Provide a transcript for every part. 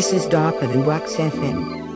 This is Darker Than Wax FM.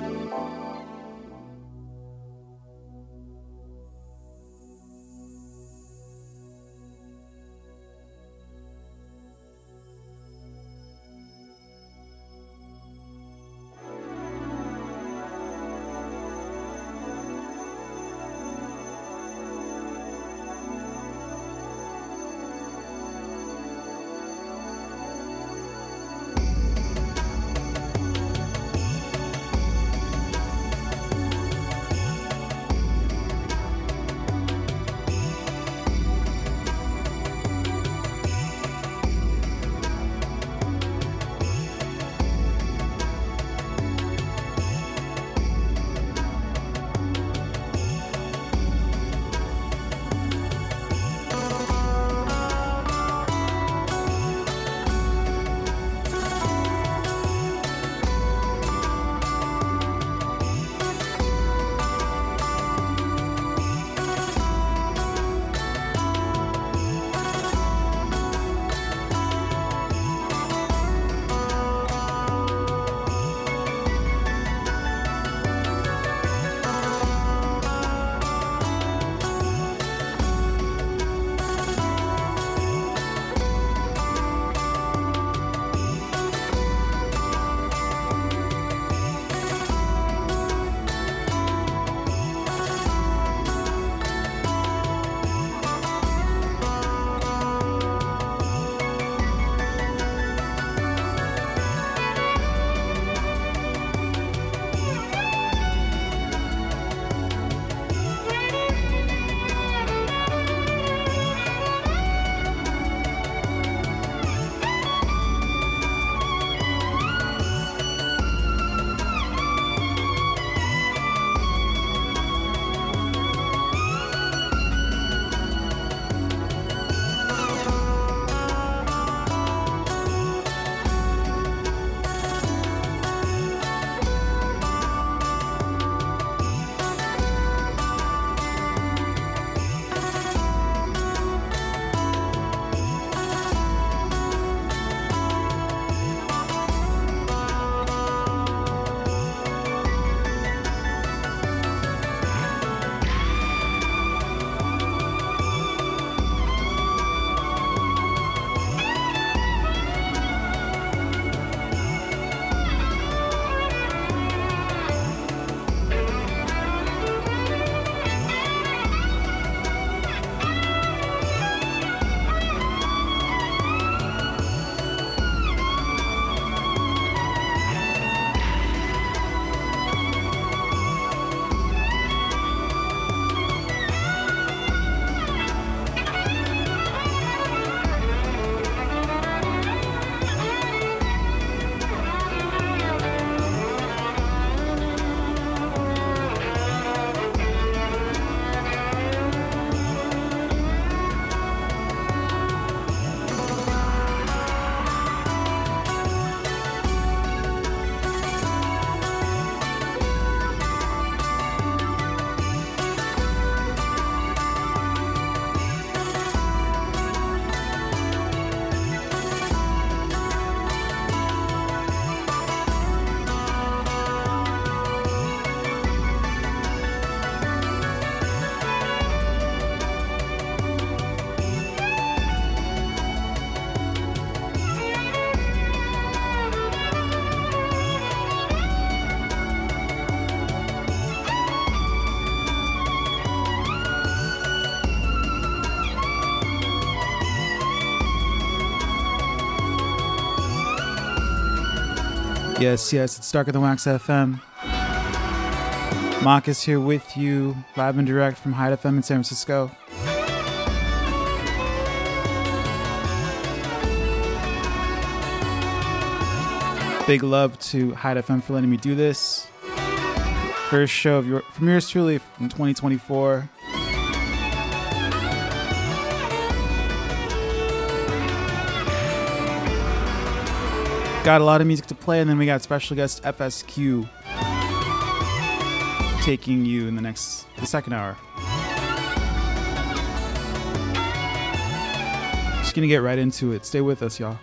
Yes, yes, it's Darker Than Wax FM. Mawkus here with you, live and direct from Hyde FM in San Francisco. Big love to Hyde FM for letting me do this. First show of your from yours truly from 2024. Got a lot of music to play, and then we got special guest FSQ taking you in the next the second hour. Just gonna get right into it. Stay with us, y'all.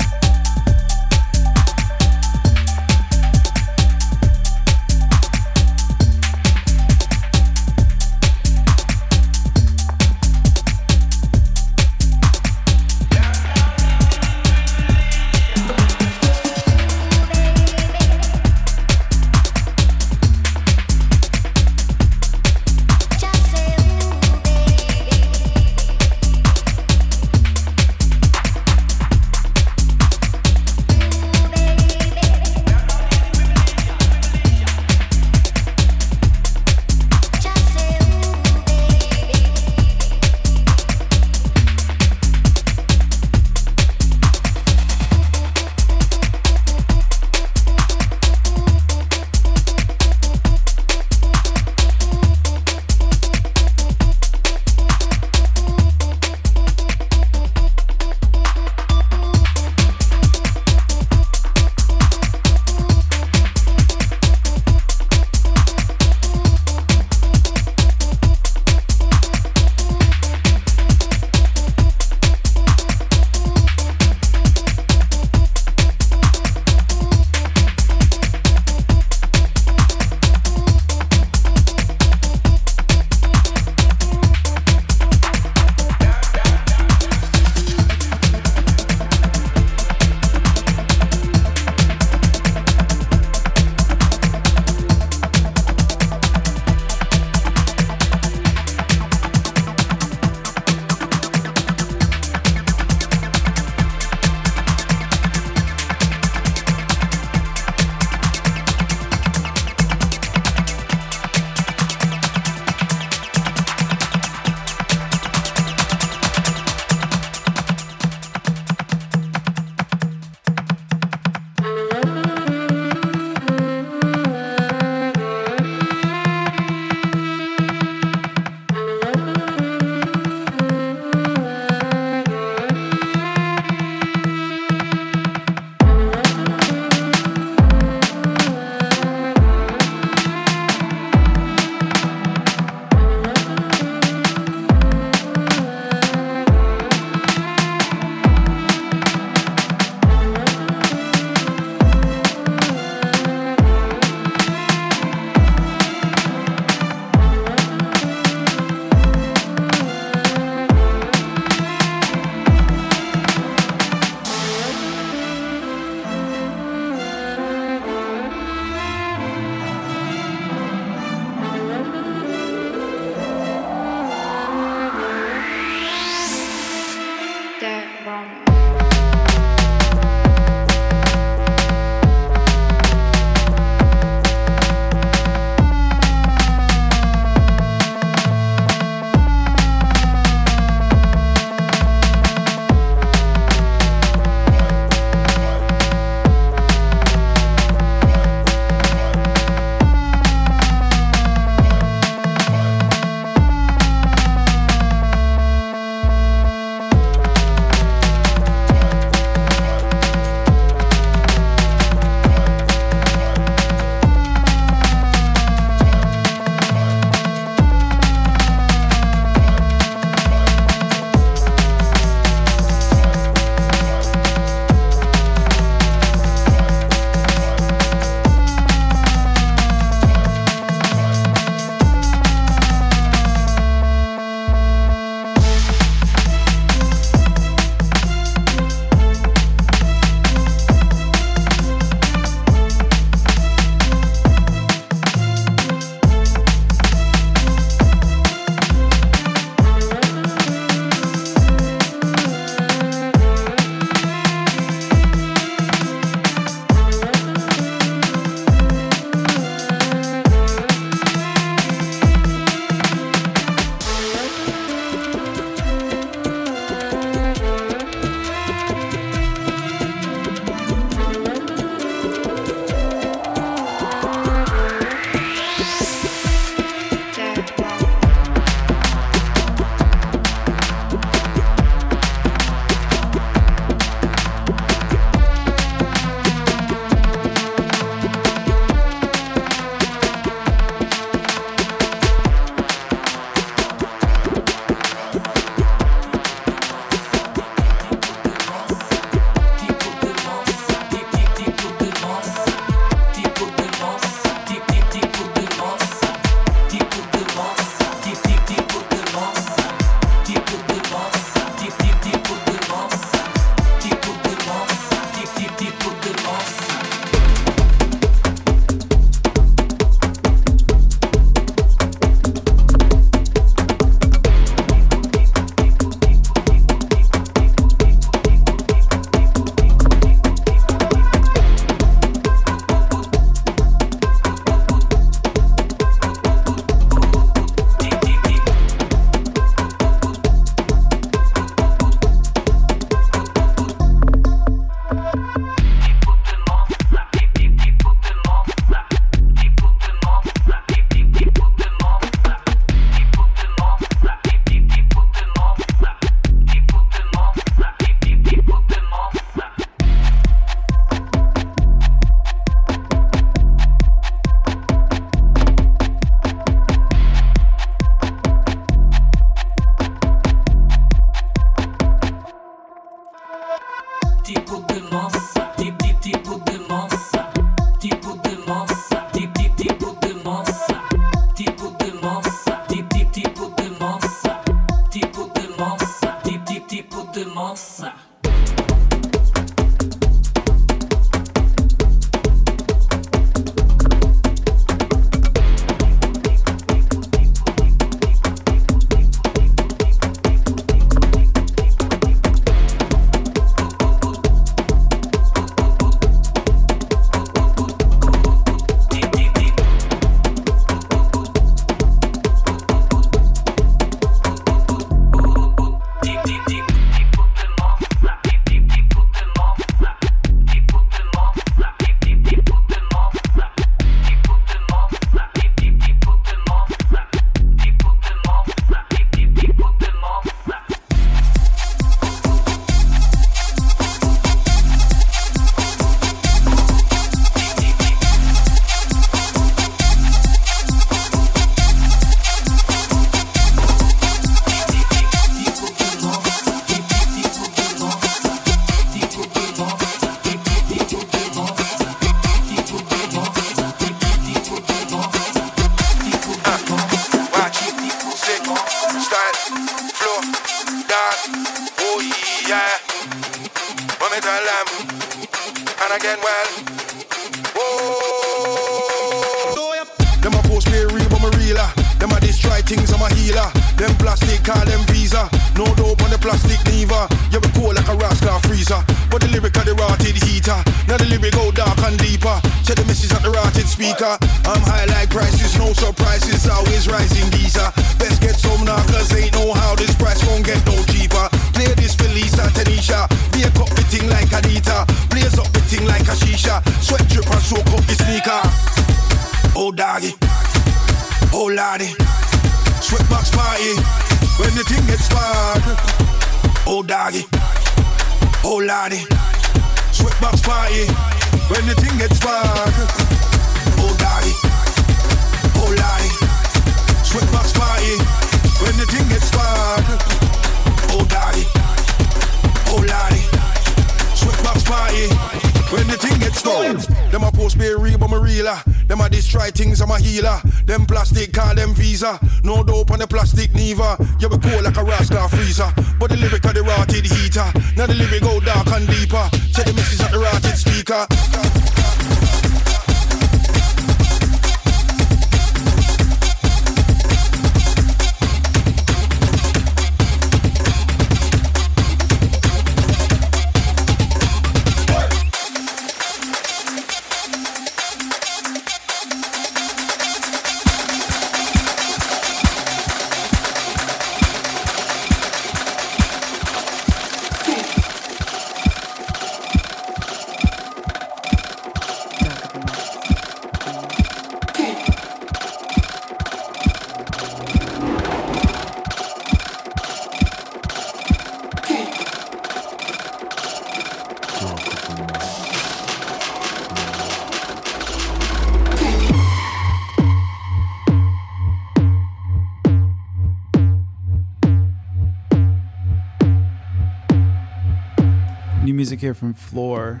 Here Flore.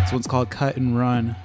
This one's called Cut and Run.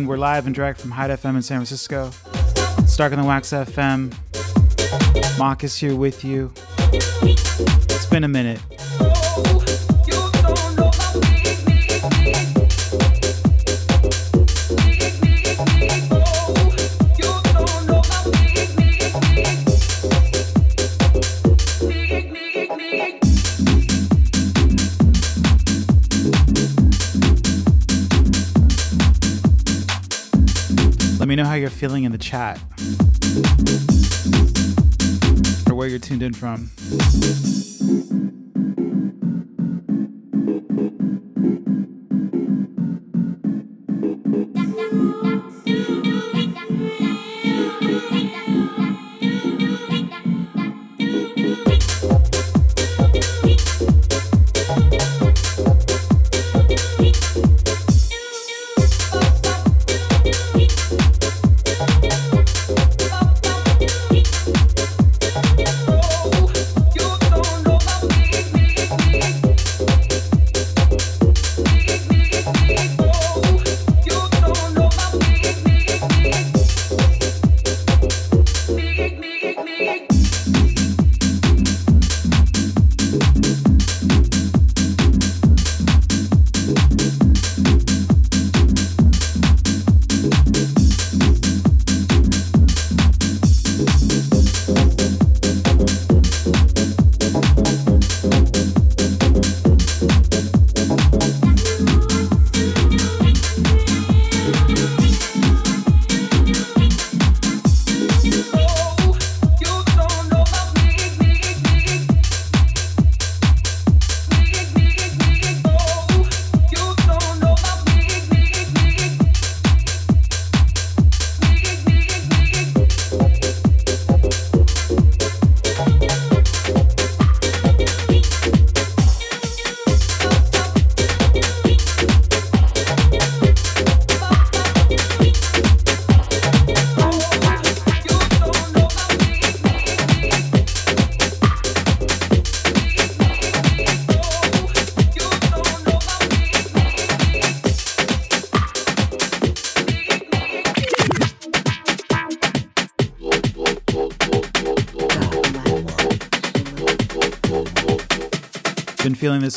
Tuning in. We're live and direct from Hyde FM in San Francisco. Stark on the Wax FM. Mawkus here with you. It's been a minute. Feeling in the chat or where you're tuned in from.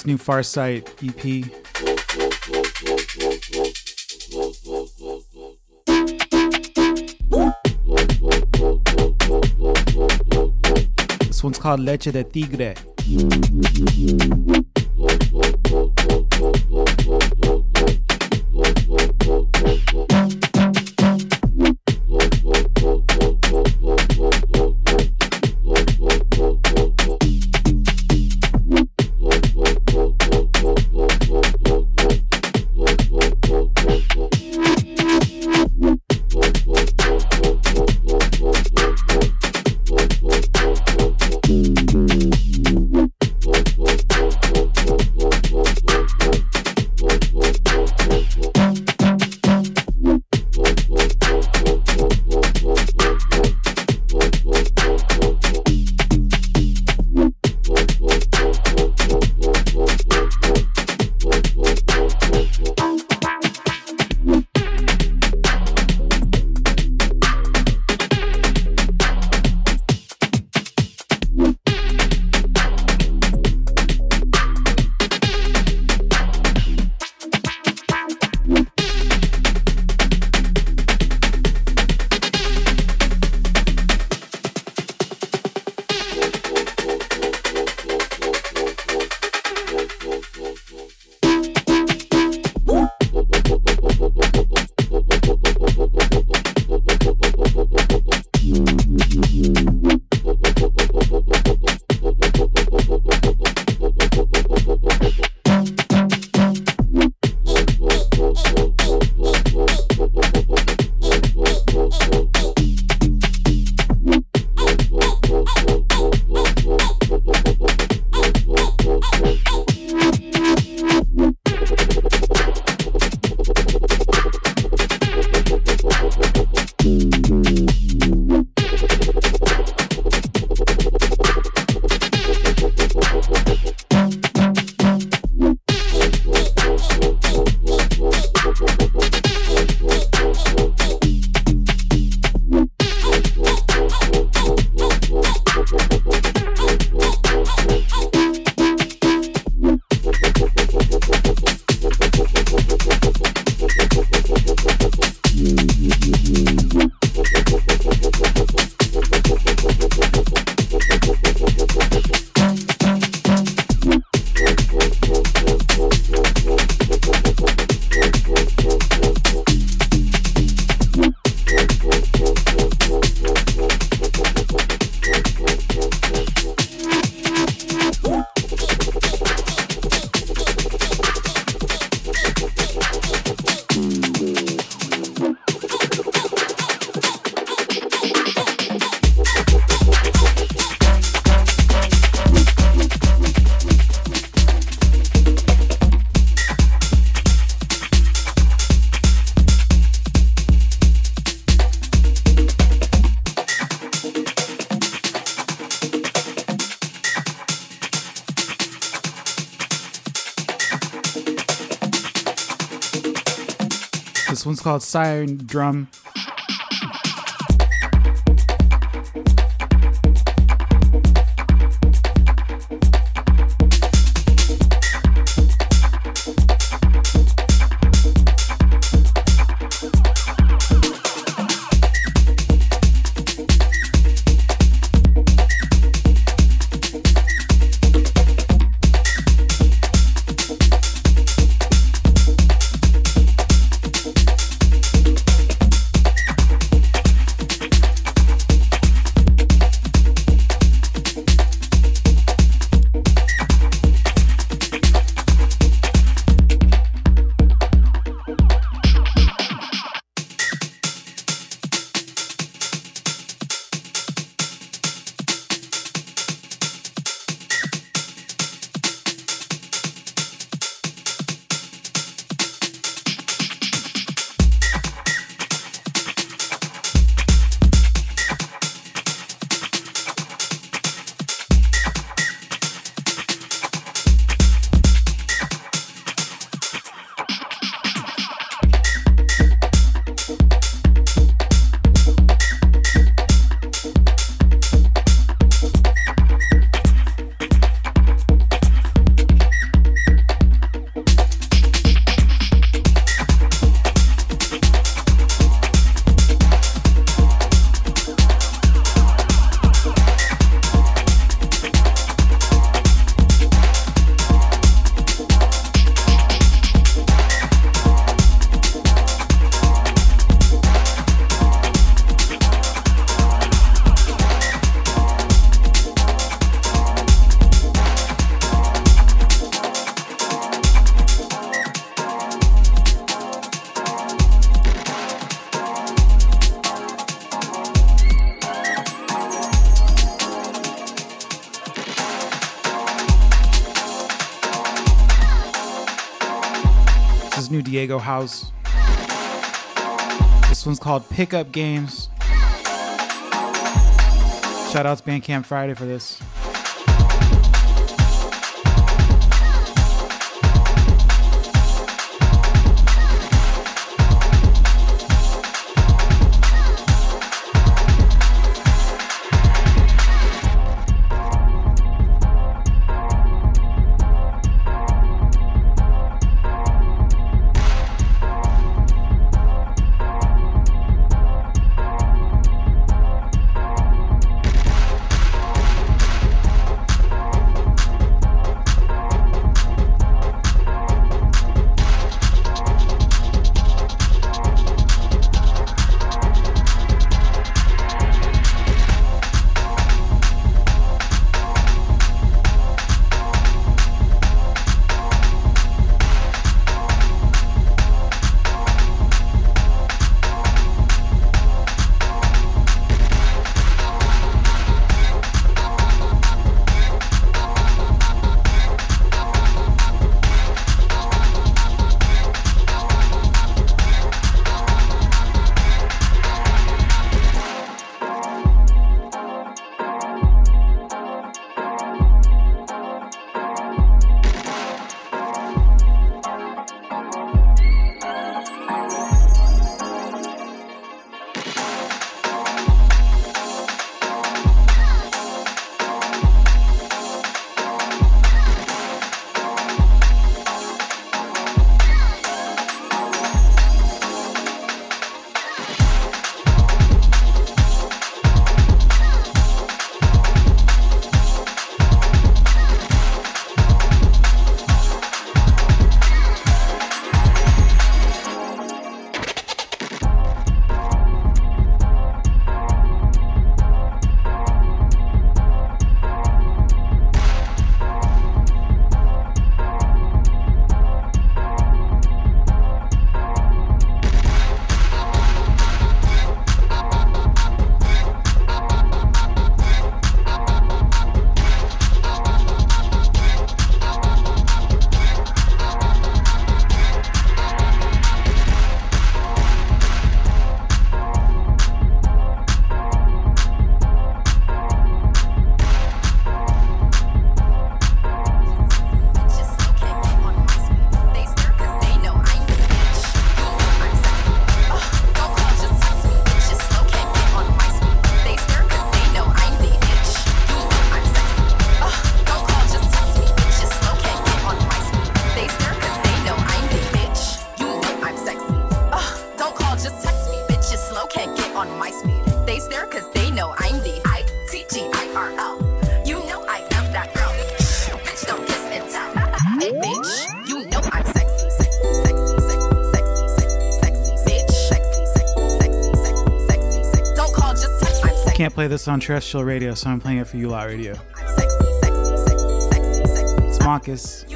New Farsight EP. This one's called Leche de Tigre. Called Siren Drum. Diego Hauz. This one's called Pickup Games. Shout out to Bandcamp Friday for this. Play this on terrestrial radio, so I'm playing it for you lot radio. It's Mawkus.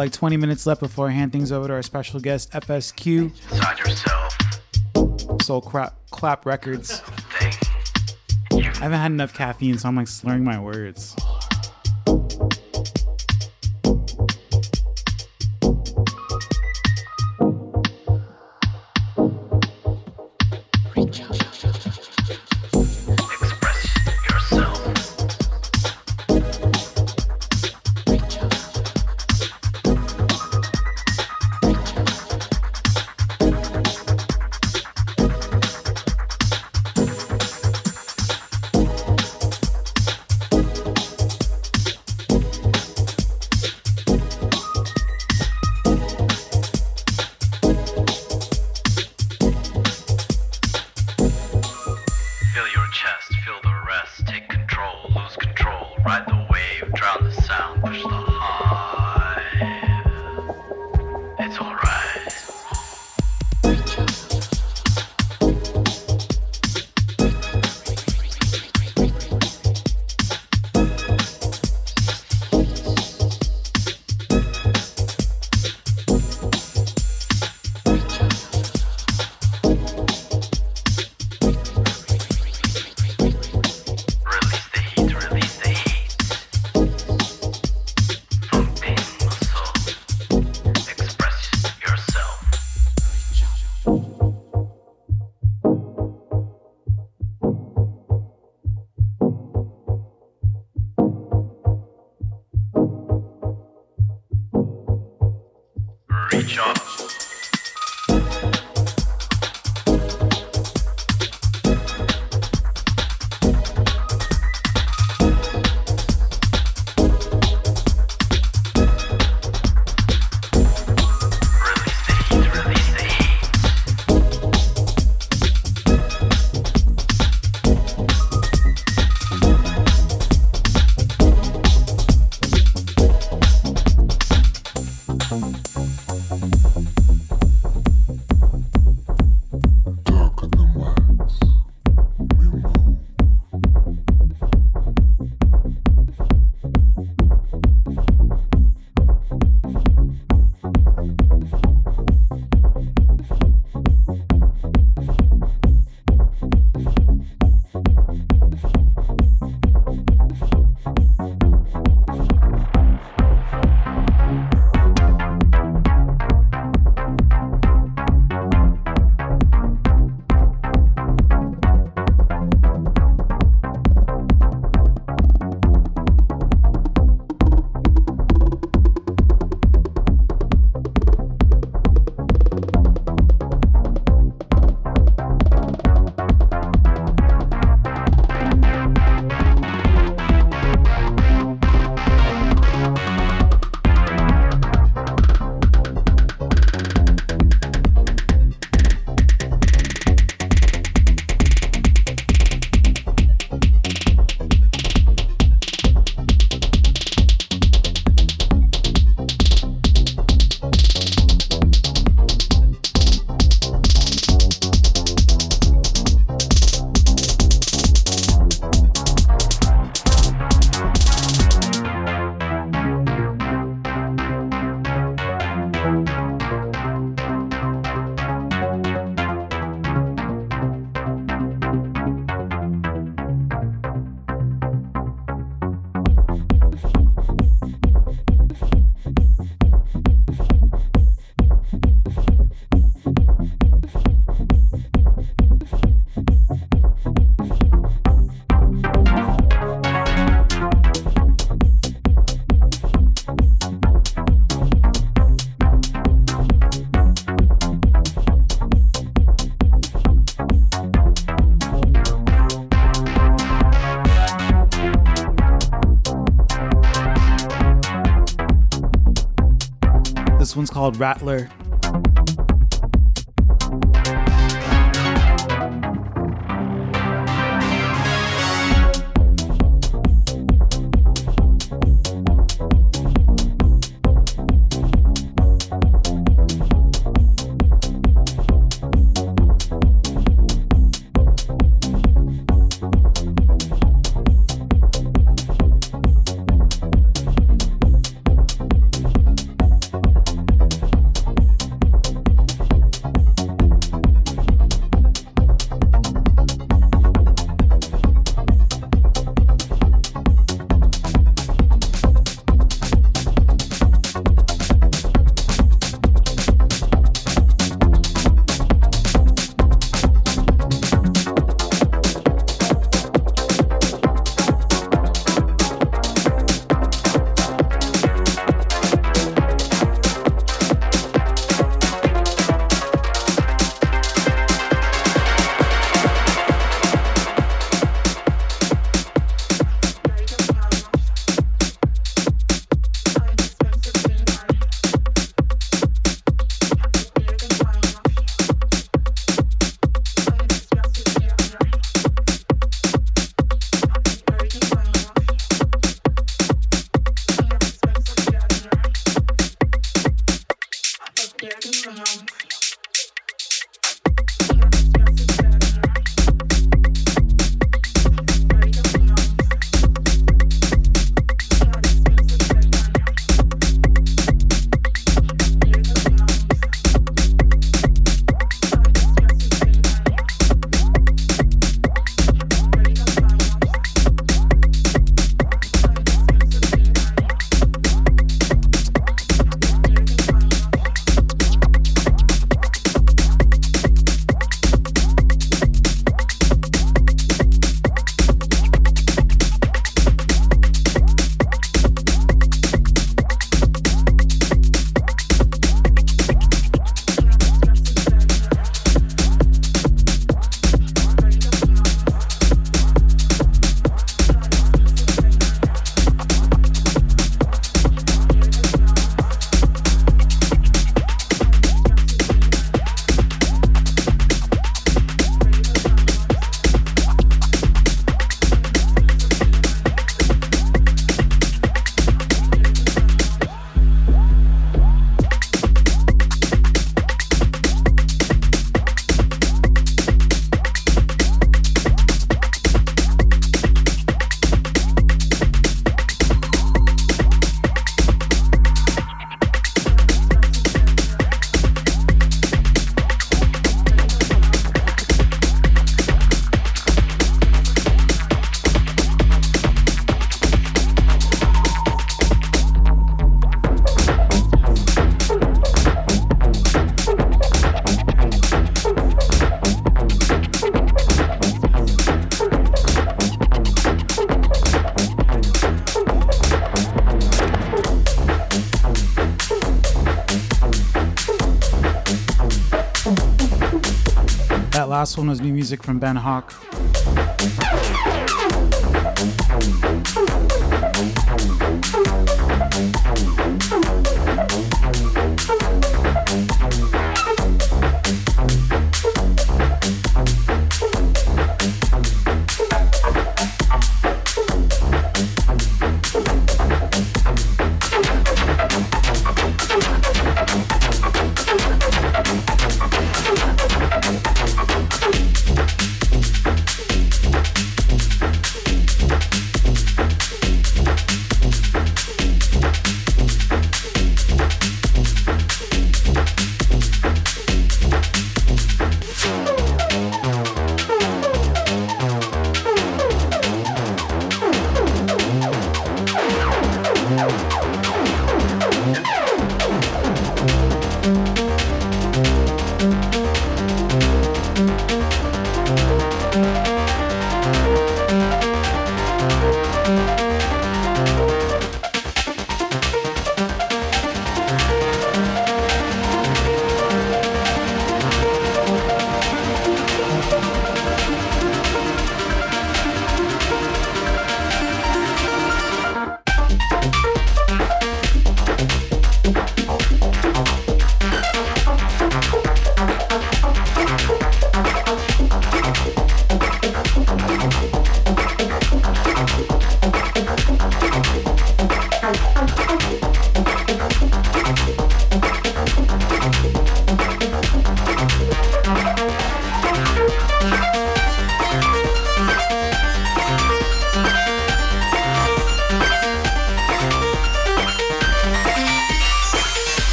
Like 20 minutes left before I hand things over to our special guest, FSQ. Inside yourself. Soul Clap, Clap Records. I haven't had enough caffeine, so I'm like slurring my words. One's called Rattler. Last one was new music from Ben Hauke.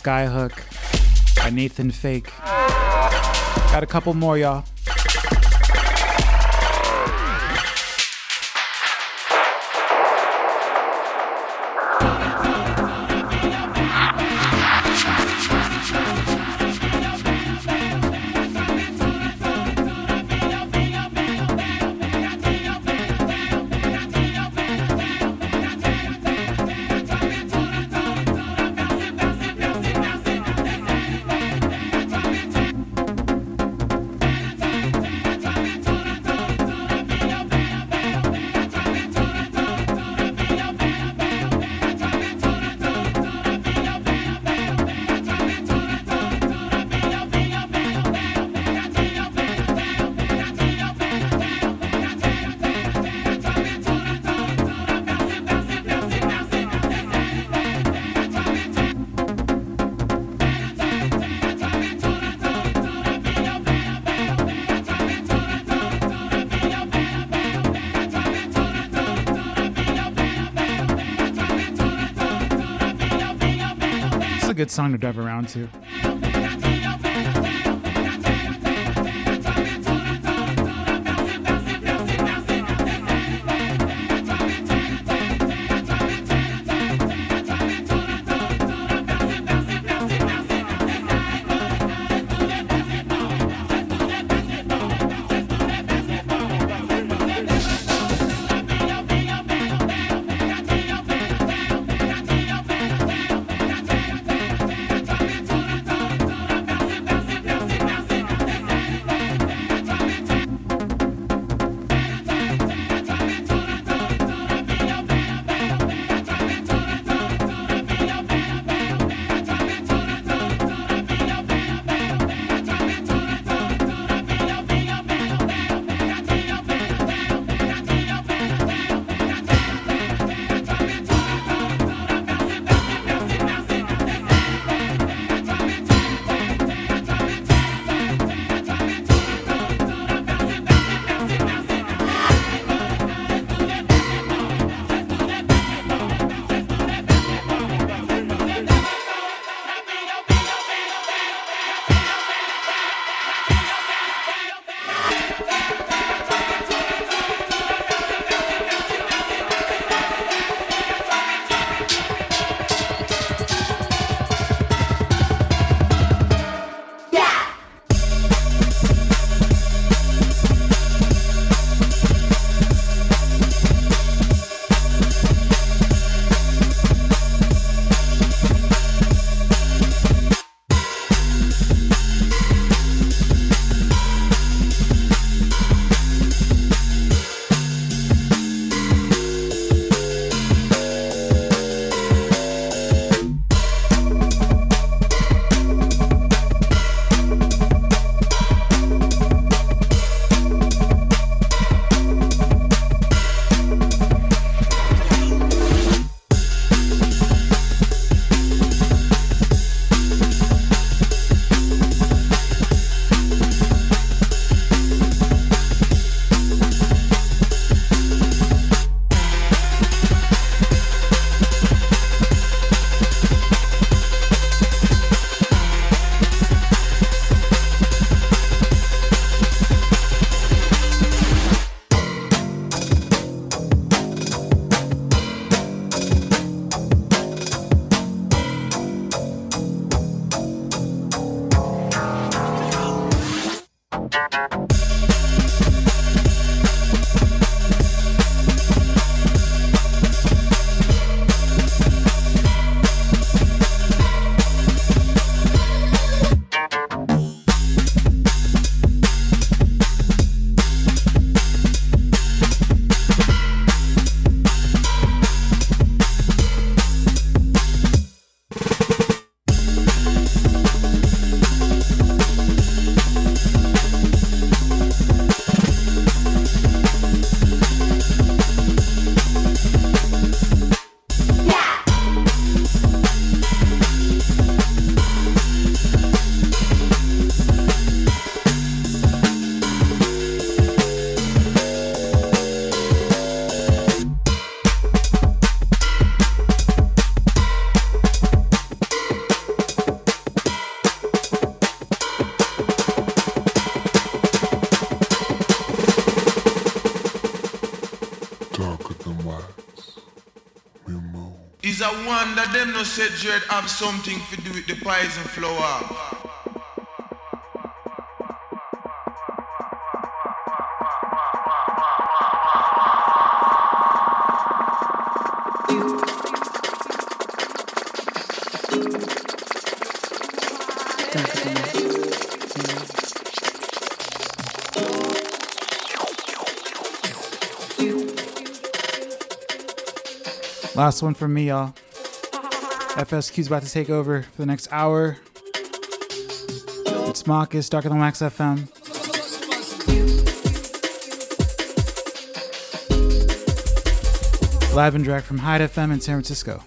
Skyhook by Nathan Fake. Got a couple more, y'all. Song to drive around to. A wonder them no said dread have something to do with the poison flower. Last one from me, y'all. FSQ's about to take over for the next hour. It's Mawkus, Darker Than Wax FM. Live and direct from Hyde FM in San Francisco.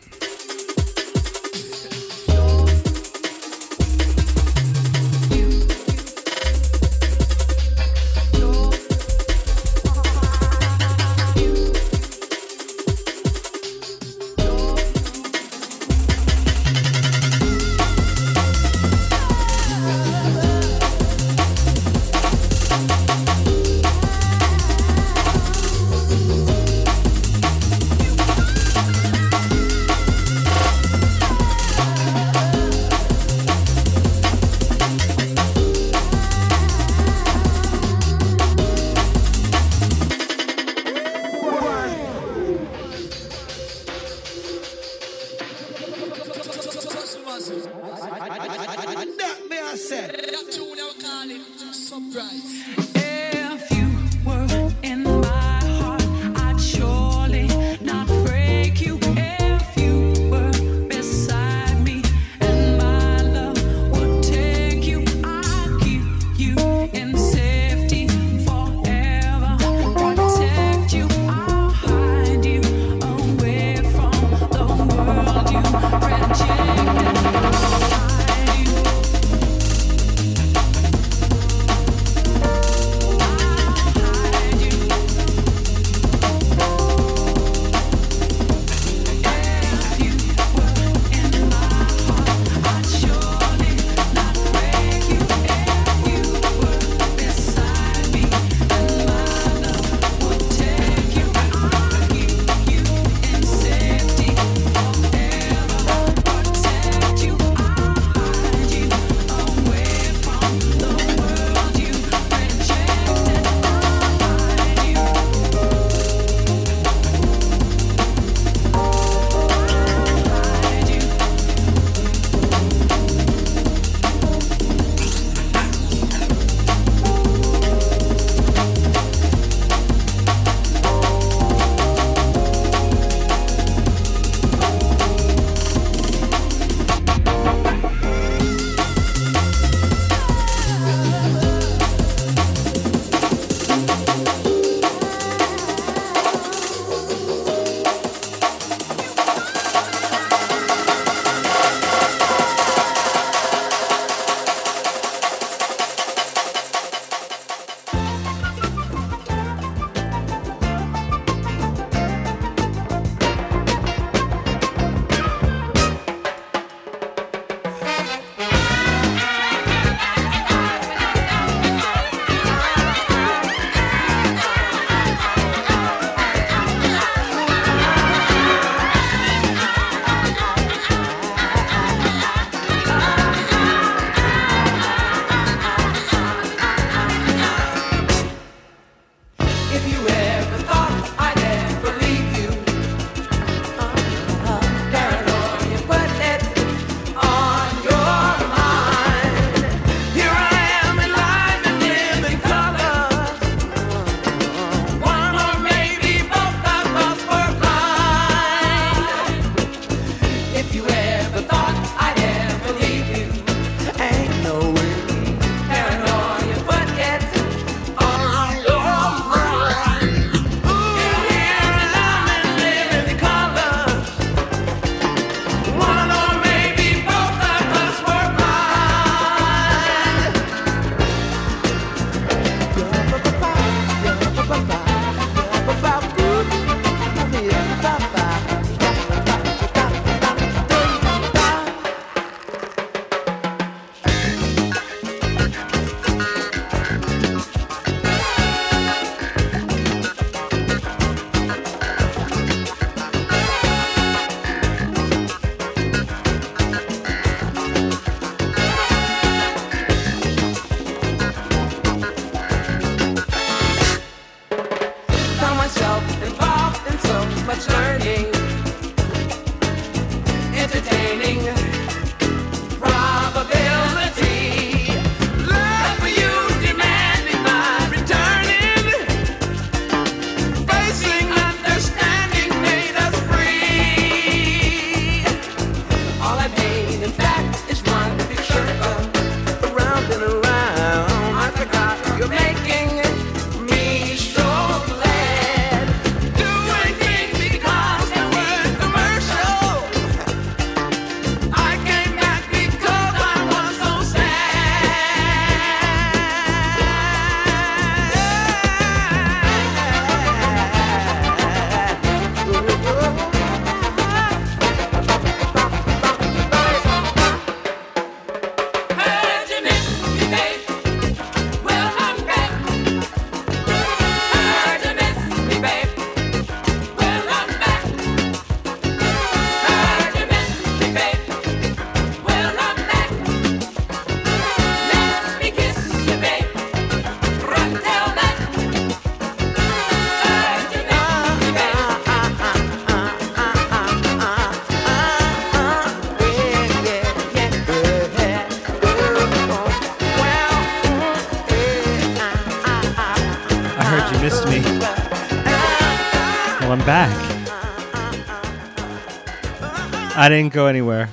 I didn't go anywhere.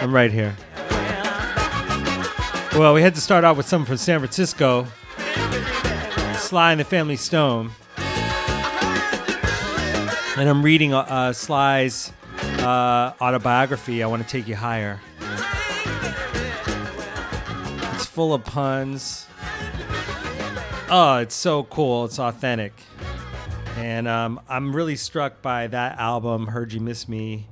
I'm right here. Well, we had to start out with something from San Francisco. Sly and the Family Stone. And I'm reading uh, uh, Sly's uh, autobiography, I Want to Take You Higher. It's full of puns. Oh, it's so cool. It's authentic. And um, I'm really struck by that album, Heard You Miss Me.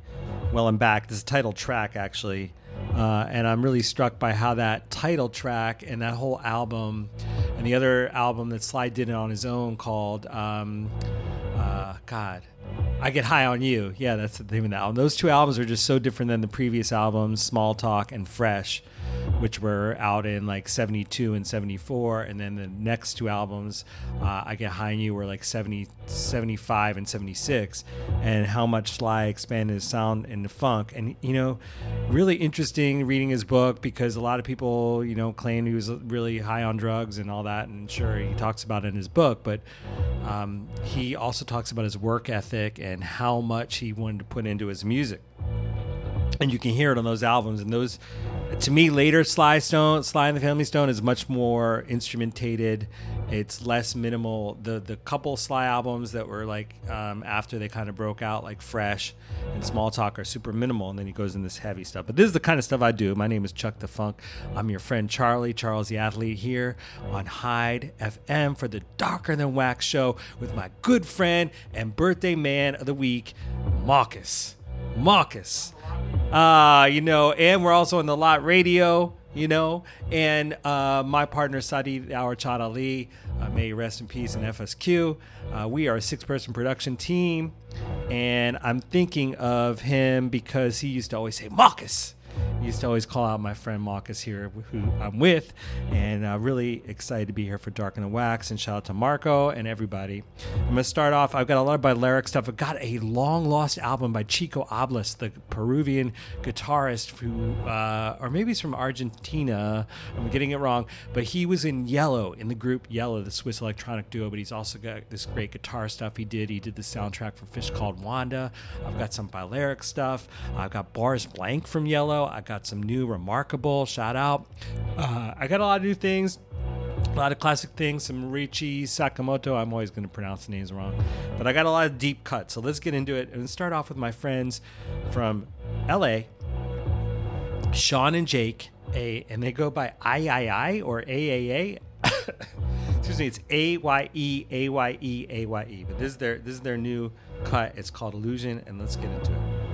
Well, I'm back. This is title track, actually. Uh, and I'm really struck by how that title track and that whole album and the other album that Sly did on his own called, um, uh, God, I Get High on You. Yeah, that's the name of the album. Those two albums are just so different than the previous albums, Small Talk and Fresh, which were out in like 72 and 74. And then the next two albums, uh, I Get High on You, were like 70, 75 and 76. And how much Sly expanded his sound in the funk. And, you know, really interesting reading his book because a lot of people, you know, claim he was really high on drugs and all that. And sure, he talks about it in his book, but um, he also talks about his work ethic and how much he wanted to put into his music. And you can hear it on those albums. And those, to me, later Sly Stone, Sly and the Family Stone is much more instrumentated. It's less minimal. The the couple Sly albums that were like um, after they kind of broke out, like Fresh and Small Talk, are super minimal. And then he goes in this heavy stuff. But this is the kind of stuff I do. My name is Chuck the Funk. I'm your friend Charlie, Charles the Athlete, here on Hyde FM for the Darker Than Wax show with my good friend and birthday man of the week, Mawkus. Mawkus. Uh, you know, and we're also on the Lot Radio, you know, and uh, my partner Sadi Awachad Ali, uh, may rest in peace in FSQ. Uh, we are a six-person production team, and I'm thinking of him because he used to always say Mawkus. Used to always call out my friend Mawkus here, who I'm with, and uh, really excited to be here for Darker Than Wax. And shout out to Marco and everybody. I'm gonna start off. I've got a lot of Balearic stuff. I've got a long lost album by Chico Hablas, the Peruvian guitarist who, uh, or maybe he's from Argentina. I'm getting it wrong, but he was in Yello in the group Yello, the Swiss electronic duo. But he's also got this great guitar stuff he did. He did the soundtrack for Fish Called Wanda. I've got some Balearic stuff. I've got Boris Blank from Yello. I got some new Rimarkable. Shout out. Uh, I got a lot of new things. A lot of classic things, some Richie Sakamoto. I'm always going to pronounce the names wrong, but I got a lot of deep cuts. So let's get into it and start off with my friends from LA, Sean and Jake, a and they go by III or AAA. Excuse me, it's A Y E A Y E A Y E. But this is their this is their new cut. It's called Illusion, and let's get into it.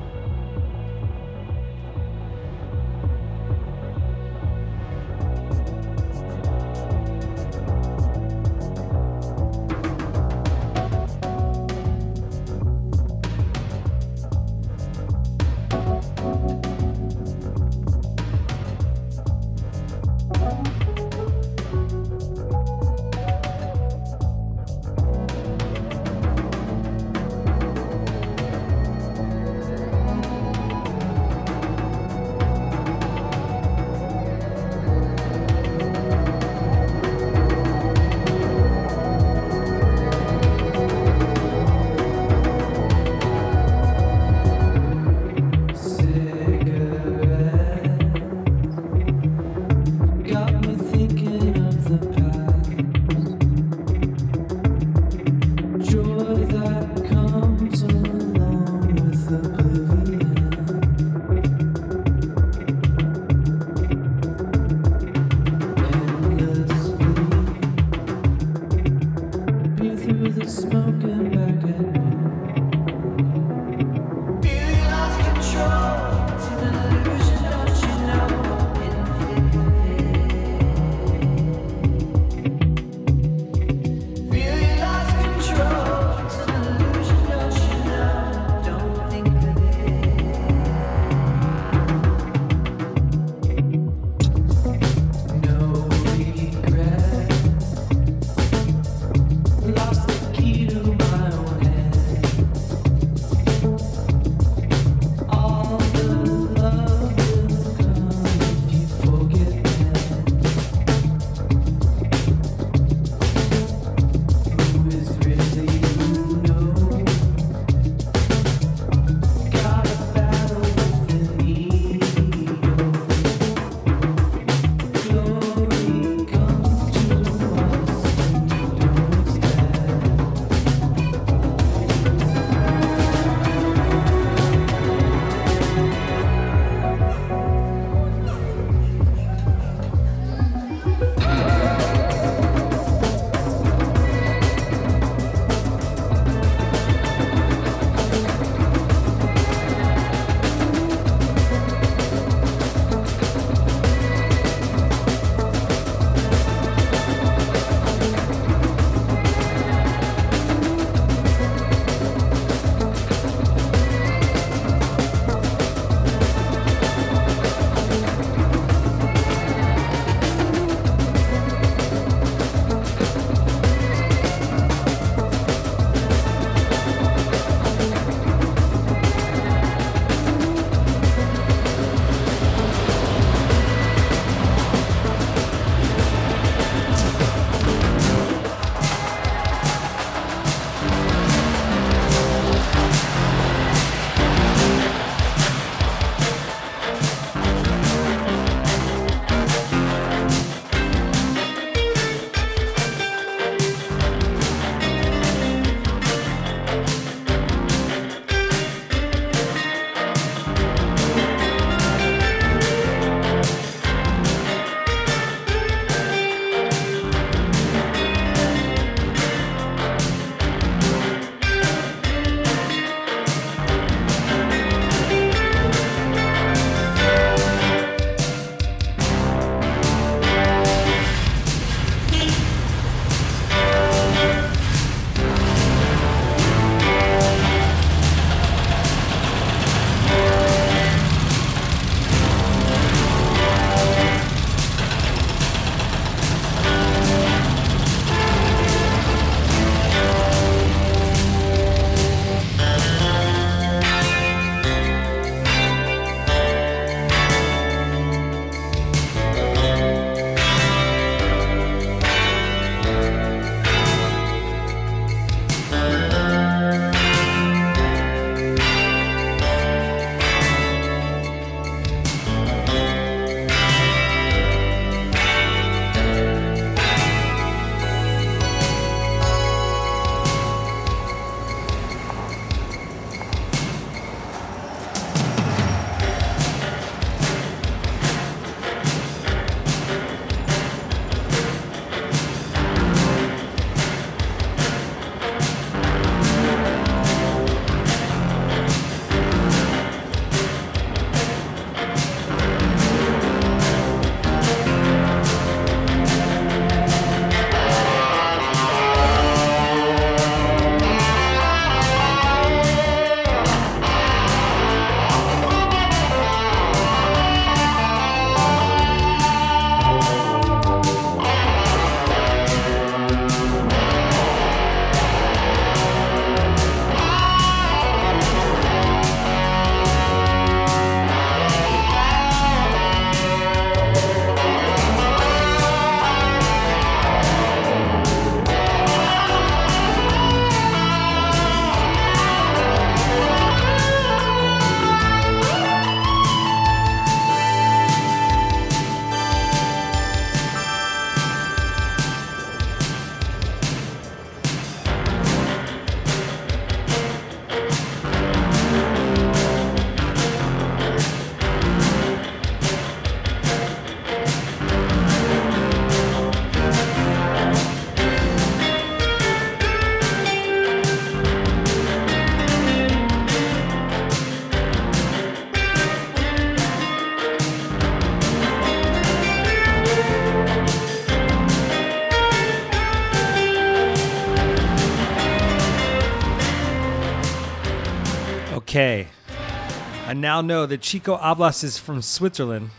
Now know that Chico Hablas is from Switzerland.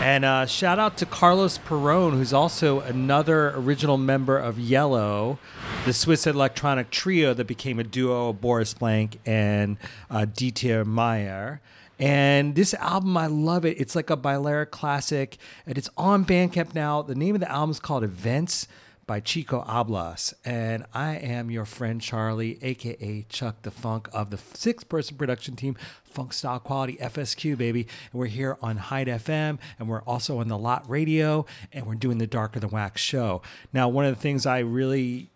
And uh, shout out to Carlos Perón, who's also another original member of Yello, the Swiss electronic trio that became a duo of Boris Blank and uh, Dieter Meier. And this album, I love it. It's like a Balearic classic, and it's on Bandcamp now. The name of the album is called Events by Chico Hablas. And I am your friend Charlie, aka Chuck the Funk of the six person production team, Funk Style Quality FSQ, baby. And we're here on Hyde FM, and we're also on the Lot Radio, and we're doing the Darker Than Wax show. Now, one of the things I really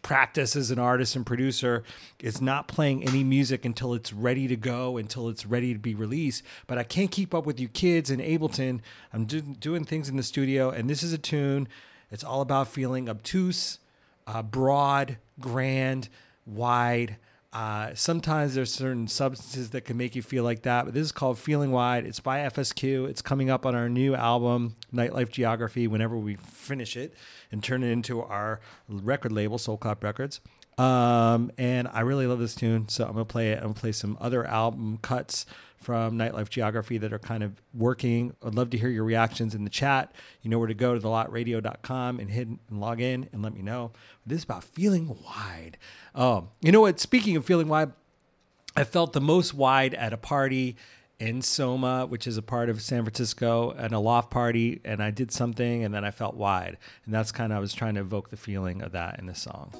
practice as an artist and producer is not playing any music until it's ready to go, until it's ready to be released. But I can't keep up with you kids in Ableton. I'm do- doing things in the studio, and this is a tune. It's all about feeling obtuse, uh, broad, grand, wide. Uh, sometimes there's certain substances that can make you feel like that, but this is called Feeling Wide. It's by FSQ. It's coming up on our new album, Nightlife Geography, whenever we finish it and turn it into our record label, Soul Clap Records. Um, and I really love this tune, so I'm gonna play it. I'm gonna play some other album cuts from Nightlife Geography that are kind of working. I'd love to hear your reactions in the chat. You know where to go to thelotradio.com and hit and log in and let me know. This is about feeling wide. Oh, you know what? Speaking of feeling wide, I felt the most wide at a party in Soma, which is a part of San Francisco, and a loft party, and I did something, and then I felt wide, and that's kind of I was trying to evoke the feeling of that in the song.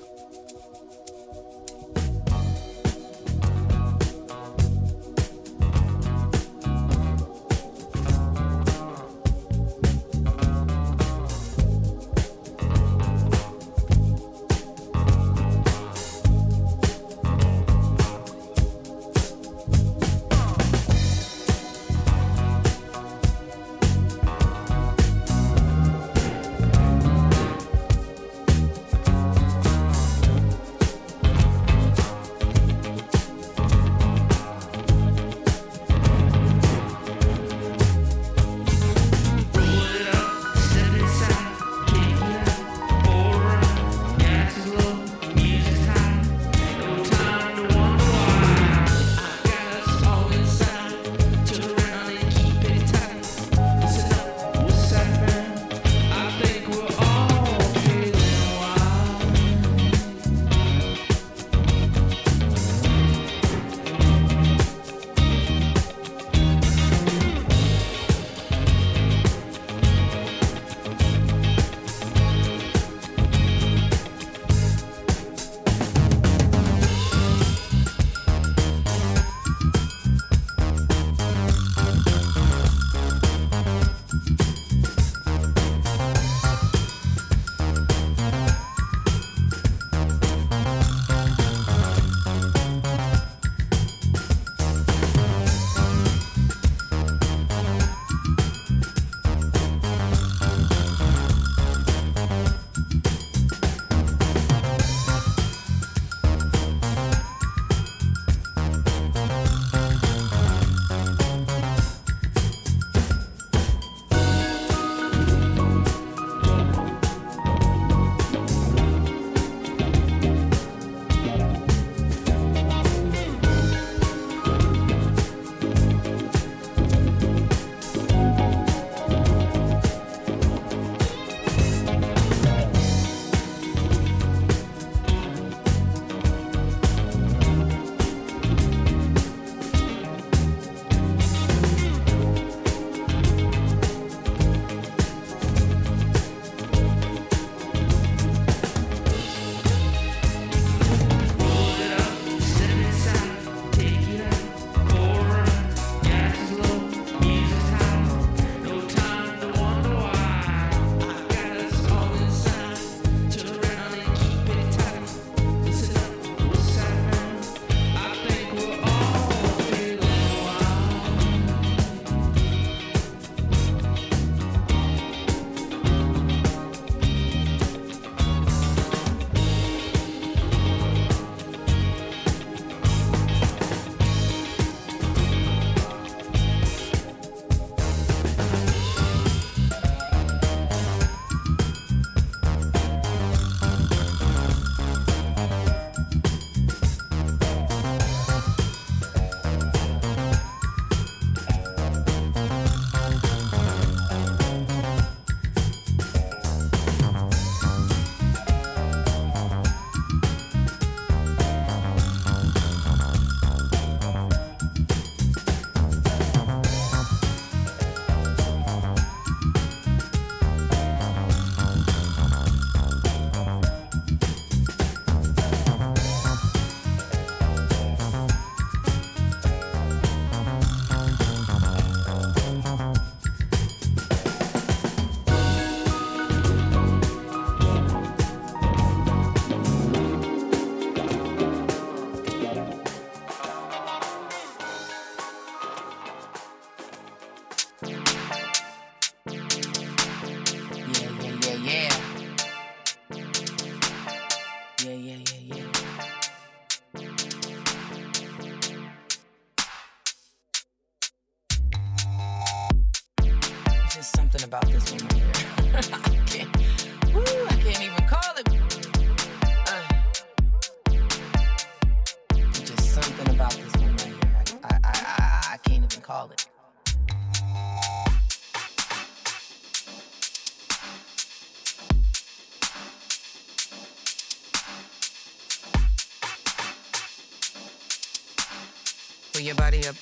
Your body up.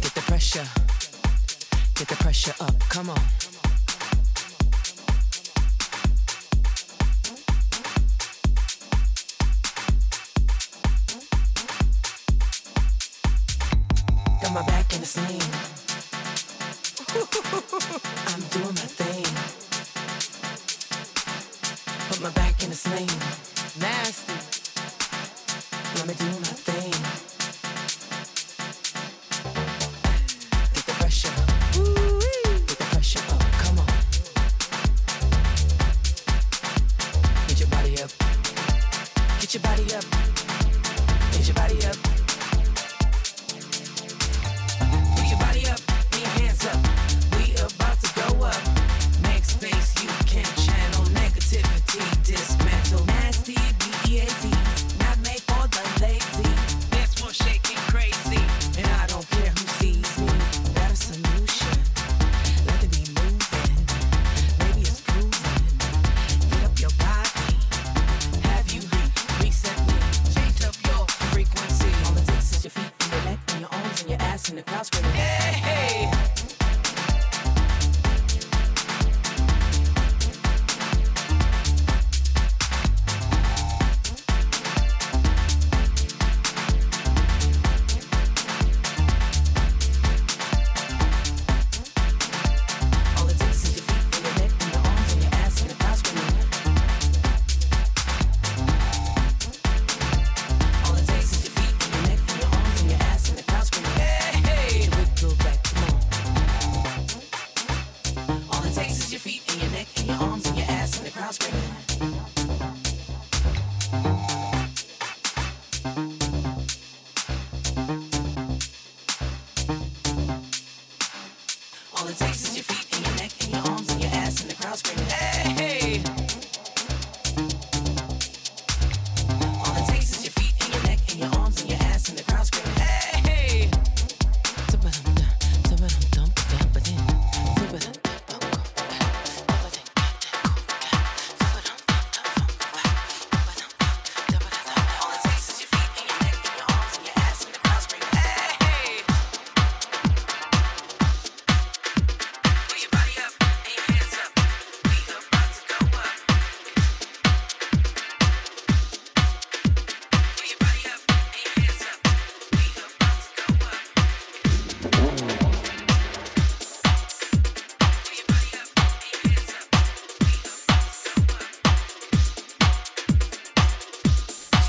Get the pressure. Get the pressure up. Come on.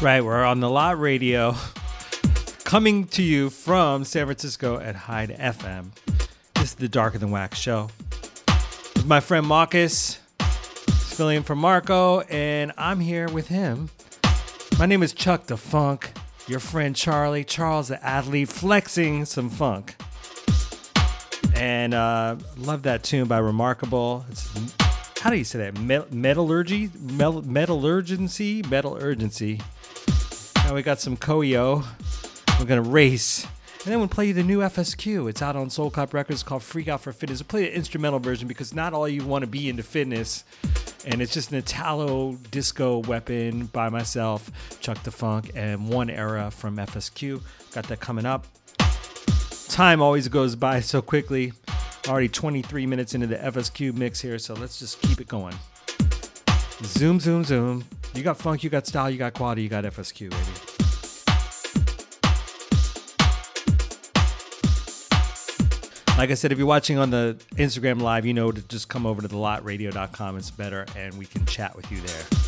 Right. We're on the lot radio, coming to you from San Francisco at Hyde FM. This is the Darker Than Wax show. With my friend Mawkus, filling in for Marco, and I'm here with him. My name is Chuck the Funk. Your friend Charlie, Charles the athlete, flexing some funk. And uh, love that tune by Rimarkable. It's how do you say that? Met- metallurgy, metallurgency, metal urgency. Now we got some Coeo. We're gonna race, and then we'll play you the new FSQ. It's out on Soul Clap Records called Freak Out for Fitness. We'll play the instrumental version because not all you want to be into fitness, and it's just an Italo disco weapon by myself, Chuck the Funk, and one era from FSQ. Got that coming up. Time always goes by so quickly. Already 23 minutes into the FSQ mix here, so let's just keep it going. Zoom, zoom, zoom. You got funk, you got style, you got quality, you got FSQ, baby. Like I said, if you're watching on the Instagram live, you know to just come over to thelotradio.com. It's better, and we can chat with you there.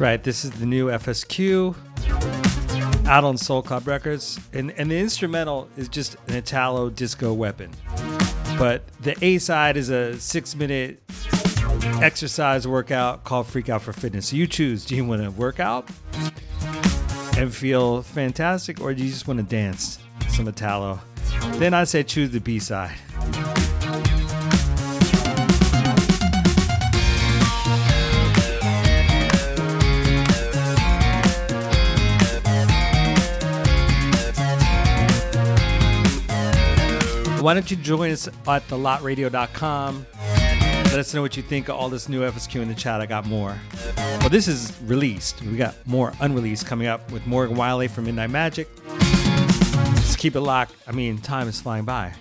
Right. This is the new FSQ out on Soul Clap Records. And, and the instrumental is just an Italo disco weapon. But the A side is a six minute exercise workout called Freak Out for Fitness. So you choose do you want to work out and feel fantastic, or do you just want to dance some Italo? Then I say choose the B side. Why don't you join us at thelotradio.com? Let us know what you think of all this new FSQ in the chat. I got more. Well, this is released. We got more unreleased coming up with Morgan Wiley from Midnight Magic. Just keep it locked. I mean, time is flying by.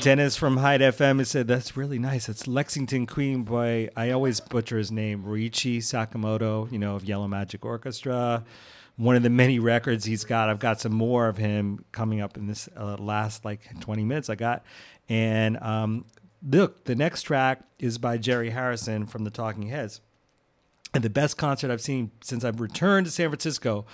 Dennis from Hyde FM has said that's really nice. It's Lexington Queen by I always butcher his name, Riichi Sakamoto, you know, of Yellow Magic Orchestra. One of the many records he's got. I've got some more of him coming up in this uh, last like 20 minutes I got. And um, look, the next track is by Jerry Harrison from the Talking Heads. And the best concert I've seen since I've returned to San Francisco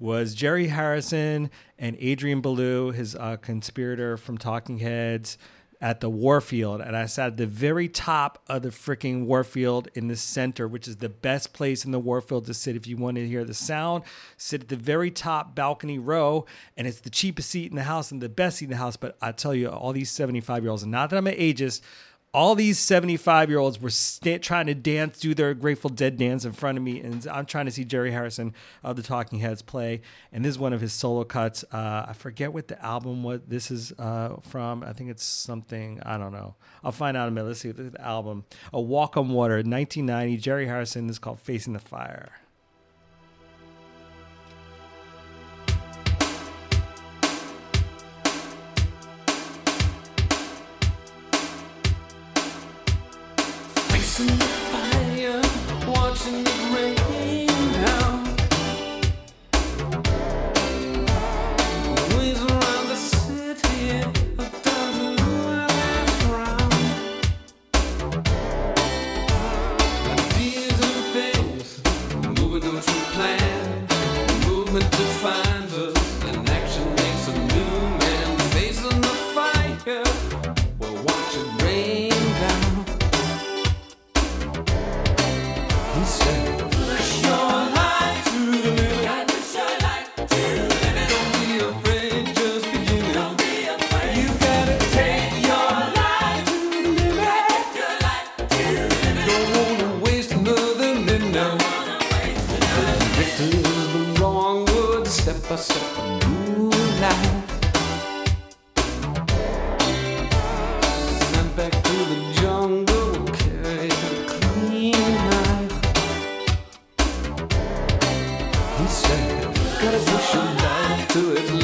was Jerry Harrison and Adrian Belew, his uh, conspirator from Talking Heads, at the Warfield. And I sat at the very top of the freaking Warfield in the center, which is the best place in the Warfield to sit if you want to hear the sound. Sit at the very top balcony row, and it's the cheapest seat in the house and the best seat in the house. But I tell you, all these 75 year olds, and not that I'm an ageist, all these 75 year olds were sta trying to dance, do their Grateful Dead dance in front of me. And I'm trying to see Jerry Harrison of the Talking Heads play. And this is one of his solo cuts. Uh, I forget what the album was. This is uh, from, I think it's something, I don't know. I'll find out in a minute. Let's see the album. A Walk on Water, 1990. Jerry Harrison. Is called Facing the Fire. Said, gotta push your life to its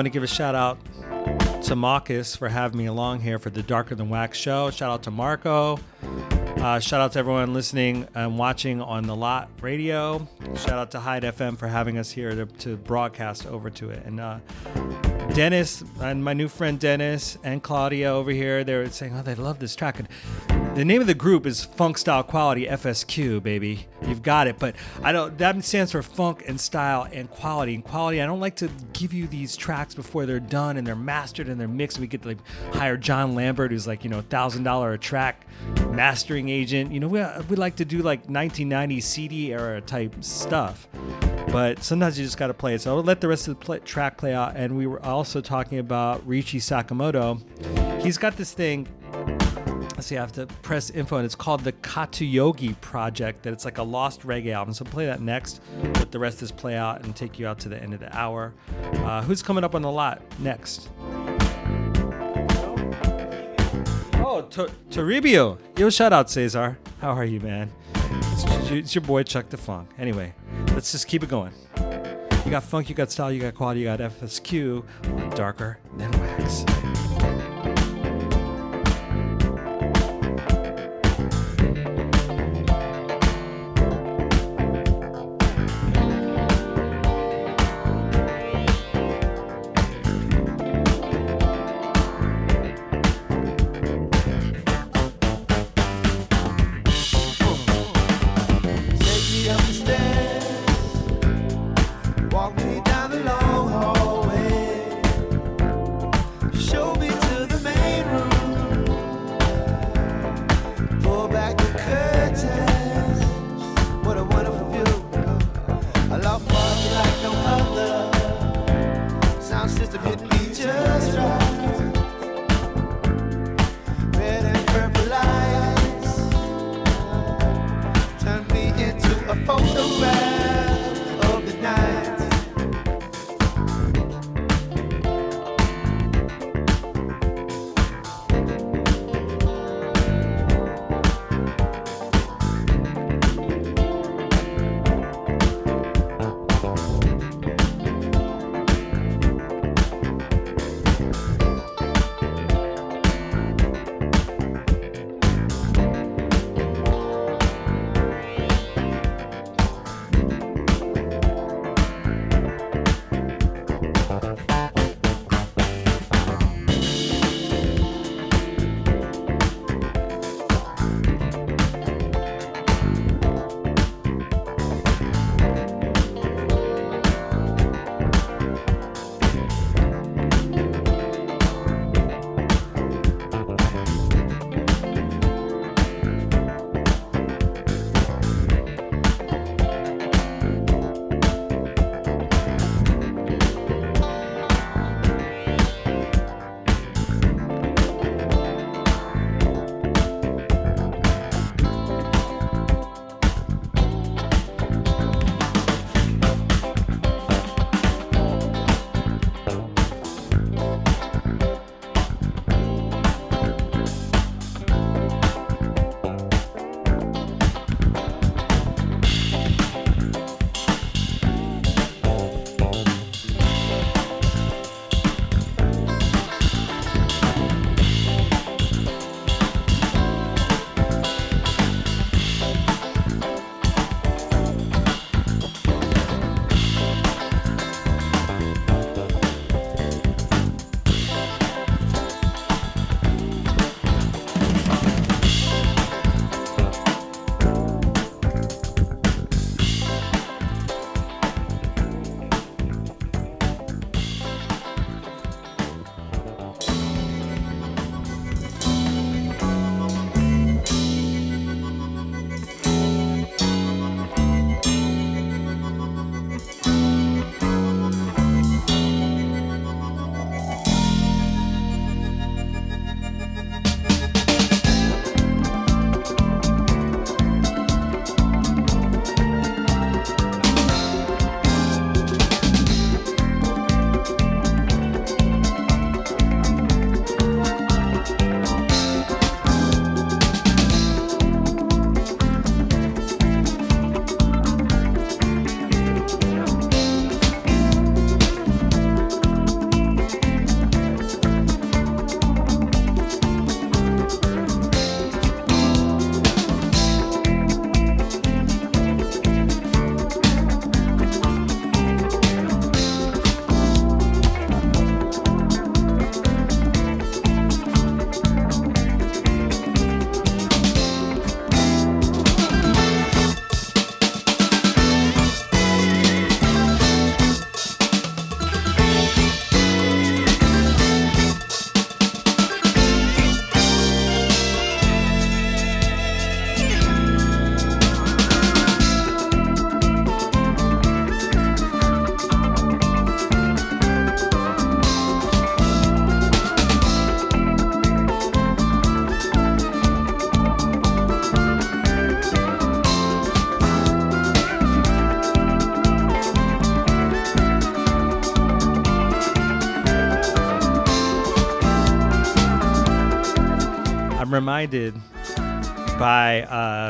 want to give a shout out to Mawkus for having me along here for the Darker Than Wax show. Shout out to Marco. Uh, shout out to everyone listening and watching on the Lot Radio. Shout out to Hyde FM for having us here to, to broadcast over to it. And uh, Dennis and my new friend Dennis and Claudia over here, they were saying, "Oh, they love this track." And the name of the group is Funk Style Quality FSQ, baby. You've got it. But I don't. That stands for Funk and Style and Quality. And quality. I don't like to give you these tracks before they're done and they're mastered and they're mixed. We get to like hire John Lambert, who's like you know thousand dollar a track mastering agent. You know, we uh, we like to do like 1990 CD era type stuff but sometimes you just got to play it. So I'll let the rest of the track play out. And we were also talking about Richie Sakamoto. He's got this thing. See, I have to press info, and it's called the Kakutougi Project. That it's like a lost reggae album. So play that next. Let the rest of this play out and take you out to the end of the hour. Uh, who's coming up on the lot next? Oh, Tor- Toribio. Yo, shout out, Cesar. How are you, man? It's, it's your boy Chuck the Funk. Anyway, let's just keep it going. You got funk, you got style, you got quality, you got FSQ Darker Than Wax.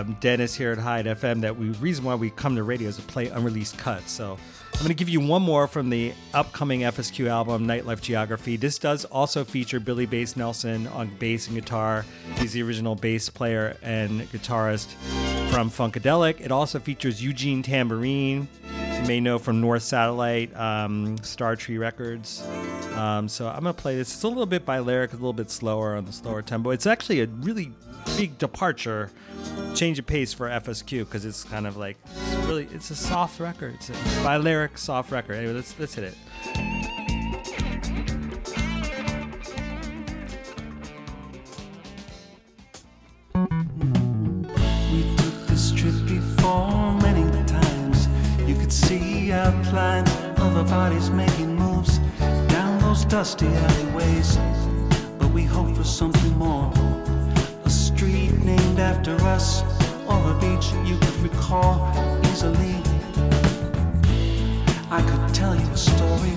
Um, Dennis here at Hyde FM that we reason why we come to radio is to play unreleased cuts. So I'm going to give you one more from the upcoming FSQ album, Nightlife Geography. This does also feature Billy Bass Nelson on bass and guitar. He's the original bass player and guitarist from Funkadelic. It also features Eugene Tamborine, you may know from North Satellite, um, Star Tree Records. Um, so I'm gonna play this. It's a little bit by lyric, a little bit slower on the slower tempo. It's actually a really big departure, change of pace for FSQ because it's kind of like it's really it's a soft record. It's a by lyric soft record. Anyway, let's let's hit it. We took this trip before many times. You could see outline of our bodies making moves down those dusty alleyways. But we hope for something more. After us, or a beach you could recall easily. I could tell you a story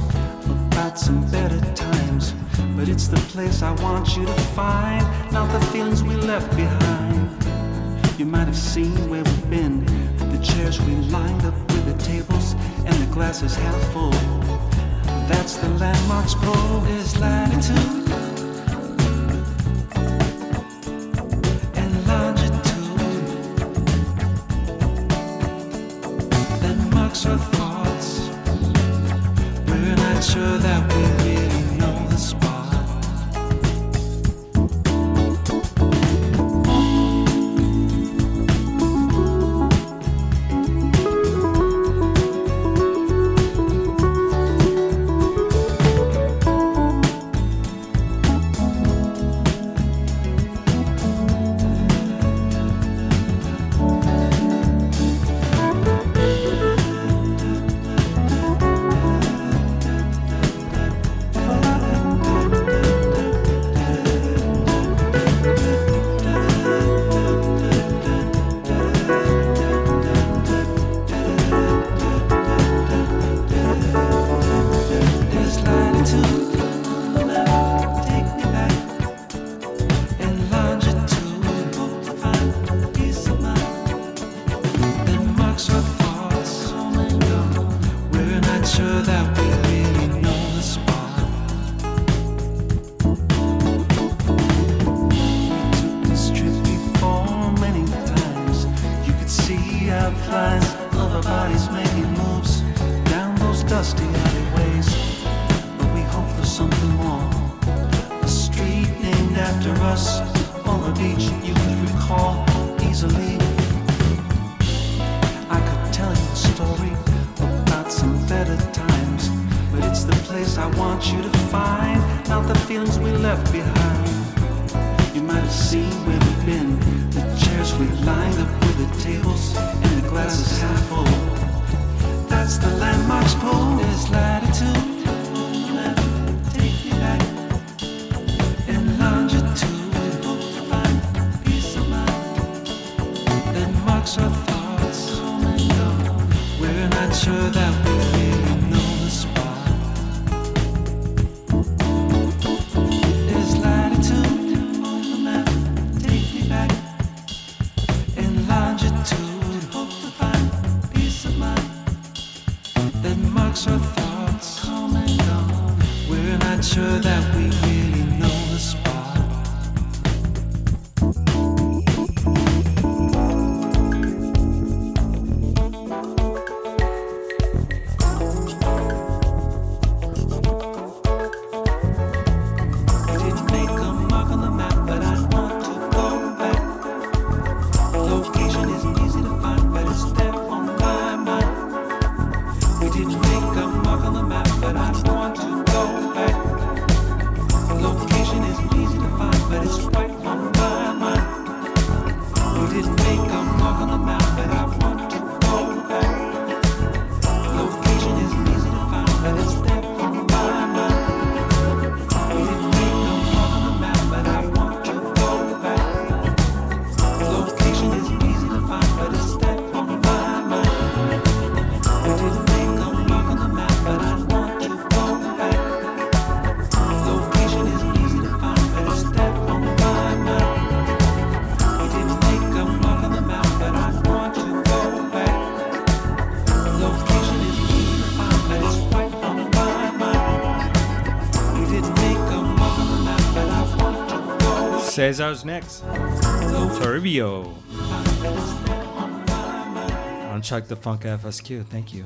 about some better times, but it's the place I want you to find, not the feelings we left behind. You might have seen where we've been, the chairs we lined up with the tables and the glasses half full. That's the landmarks there's latitude want you to find, not the feelings we left behind. You might have seen where we've been, the chairs we lined up with the tables and the glasses half full. That's the landmarks pole. There's latitude. Are thoughts. We're not sure that we Cesar's next. Turbio. On Chuck the Funk FSQ. Thank you.